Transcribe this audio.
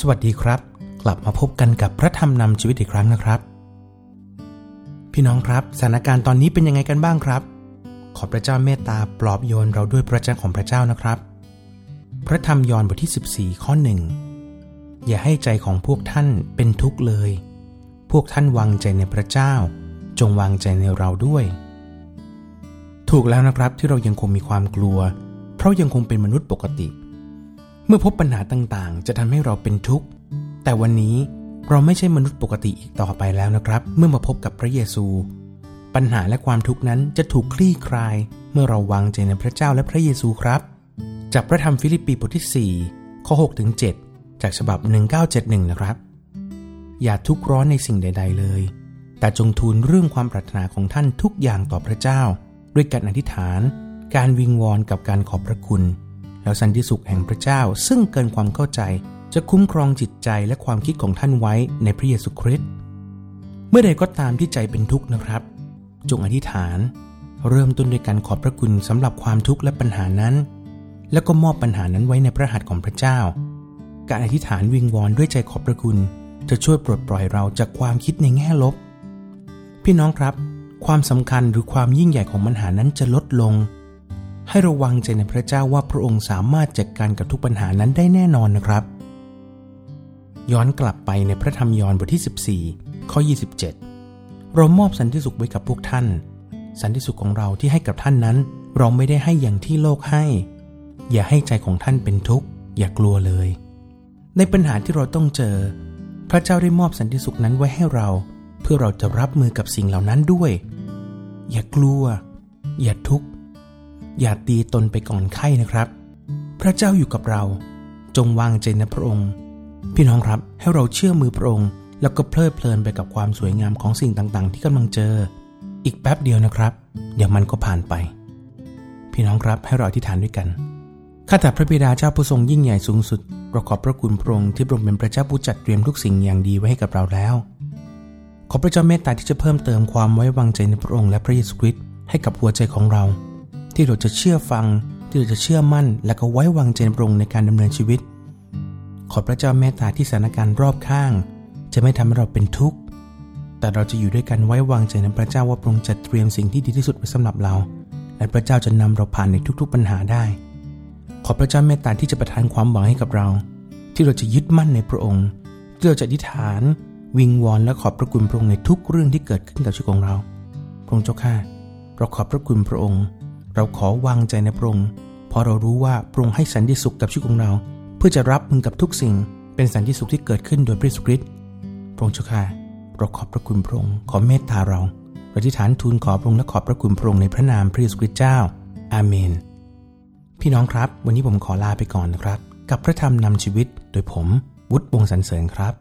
สวัสดีครับ กลับมาพบกันกับพระธรรมนำชีวิตอีกครั้งนะครับ พี่น้องครับสถานการณ์ตอนนี้เป็นยังไงกันบ้างครับ ขอพระเจ้าเมตตาปลอบโยนเราด้วยพระเจ้าของพระเจ้านะครับ พระธรรมยอห์นบทที่ 14 ข้อหนึ่งอย่าให้ใจของพวกท่านเป็นทุกข์เลย พวกท่านวางใจในพระเจ้า จงวางใจในเราด้วย ถูกแล้วนะครับที่เรายังคงมีความกลัว เพราะยังคงเป็นมนุษย์ปกติเเมื่อพบปัญหาต่างๆ จะทำให้เราเป็นทุกข์ แต่วันนี้เราไม่ใช่มนุษย์ปกติอีกต่อไปแล้วนะครับ เมื่อมาพบกับพระเยซู ปัญหาและความทุกข์นั้นจะถูกคลี่คลาย เมื่อเราวางใจในพระเจ้าและพระเยซูครับ จากพระธรรมฟิลิปปีบทที่ 4 ข้อ6ถึง7จากฉบับ 1971 นะครับ อย่าทุกข์ร้อนในสิ่งใด ๆ เลย แต่จงทูลเรื่องความปรารถนาของท่านทุกอย่างต่อพระเจ้า ด้วยการอธิษฐาน การวิงวอนกับการขอบพระคุณ แล้วสันติสุขแห่งพระเจ้าซึ่งเกินความเข้าใจจะคุ้มครองจิตใจและความคิดของท่านไว้ในพระเยซูคริสต์เมื่อใดก็ตามที่ใจเป็นทุกข์นะครับ จงอธิษฐาน เริ่มต้นด้วยการขอบพระคุณสำหรับความทุกข์และปัญหานั้น แล้วก็มอบปัญหานั้นไว้ในพระหัตถ์ของพระเจ้า การอธิษฐานวิงวอนด้วยใจขอบพระคุณ จะช่วยปลดปล่อยเราจากความคิดในแง่ลบ พี่น้องครับ ความสำคัญหรือความยิ่งใหญ่ของปัญหานั้นจะลดลง ให้ระวังใจในพระเจ้าว่าพระองค์สามารถจัดการกับทุกปัญหานั้นได้แน่นอนนะครับ ย้อนกลับไปในพระธรรมยอห์นบทที่ 14 ข้อ 27 เรามอบสันติสุขไว้กับพวกท่าน สันติสุขของเราที่ให้กับท่านนั้น เราไม่ได้ให้อย่างที่โลกให้ อย่าให้ใจของท่านเป็นทุกข์ อย่ากลัวเลย ในปัญหาที่เราต้องเจอ พระเจ้าได้มอบสันติสุขนั้นไว้ให้เรา เพื่อเราจะรับมือกับสิ่งเหล่านั้นด้วย อย่ากลัว อย่าทุกข์ อย่าตีตนไปก่อนไข้นะครับ พระเจ้าอยู่กับเรา จงวางใจในพระองค์ พี่น้องครับให้เราเชื่อมือพระองค์ แล้วก็เพลิดเพลินไปกับความสวยงามของสิ่งต่างๆ ที่กำลังเจอ อีกแป๊บเดียวนะครับ เดี๋ยวมันก็ผ่านไป พี่น้องครับให้เราอธิษฐานด้วยกันข้าแต่พระบิดาเจ้าผู้ทรงยิ่งใหญ่สูงสุดเราขอบพระคุณพระองค์ที่ทรงเป็นพระเจ้าผู้จัดเตรียมทุกสิ่งอย่างดีไว้ให้กับเราแล้ว ขอพระเจ้าเมตตาที่จะเพิ่มเติมความไว้วางใจในพระองค์และพระเยซูคริสต์ให้กับหัวใจของเรา ที่เราจะเชื่อฟัง ที่เราจะเชื่อมั่น และก็ไว้วางใจในพระองค์ในการดำเนินชีวิต ขอพระเจ้าเมตตาที่สถานการณ์รอบข้าง จะไม่ทำให้เราเป็นทุกข์แต่เราจะอยู่ด้วยกันไว้วางใจในพระเจ้าว่าพระองค์จะเตรียมสิ่งที่ดีที่สุดไว้สำหรับเรา และพระเจ้าจะนำเราผ่านในทุกๆปัญหาได้ ขอพระเจ้าเมตตาที่จะประทานความหวังให้กับเรา ที่เราจะยึดมั่นในพระองค์ ที่เราจะอธิษฐาน วิงวอนและขอบพระคุณพระองค์ในทุกเรื่องที่เกิดขึ้นกับชีวิตของเรา พระองค์เจ้าข้าเราขอบพระคุณพระองค์ เราขอวางใจในพระองค์พราะเรารู้ว่าพระองค์ให้สันติสุขกับชีวิตของเรา เพื่อจะรับมือกับทุกสิ่ง เป็นสันติสุขที่เกิดขึ้นโดยพระสุคริตพระองค์เจ้าข้าเราขอบพระคุณพระองค์ขอเมตตาเราเราที่ฐานทูลขอพระองค์และขอบพระคุณพระองค์ในพระนามพระเยซูคริสต์เจ้า อาเมน พี่น้องครับ วันนี้ผมขอลาไปก่อนนะครับ กับพระธรรมนำชีวิตโดยผมวุฒิวงสรรเสริญครับ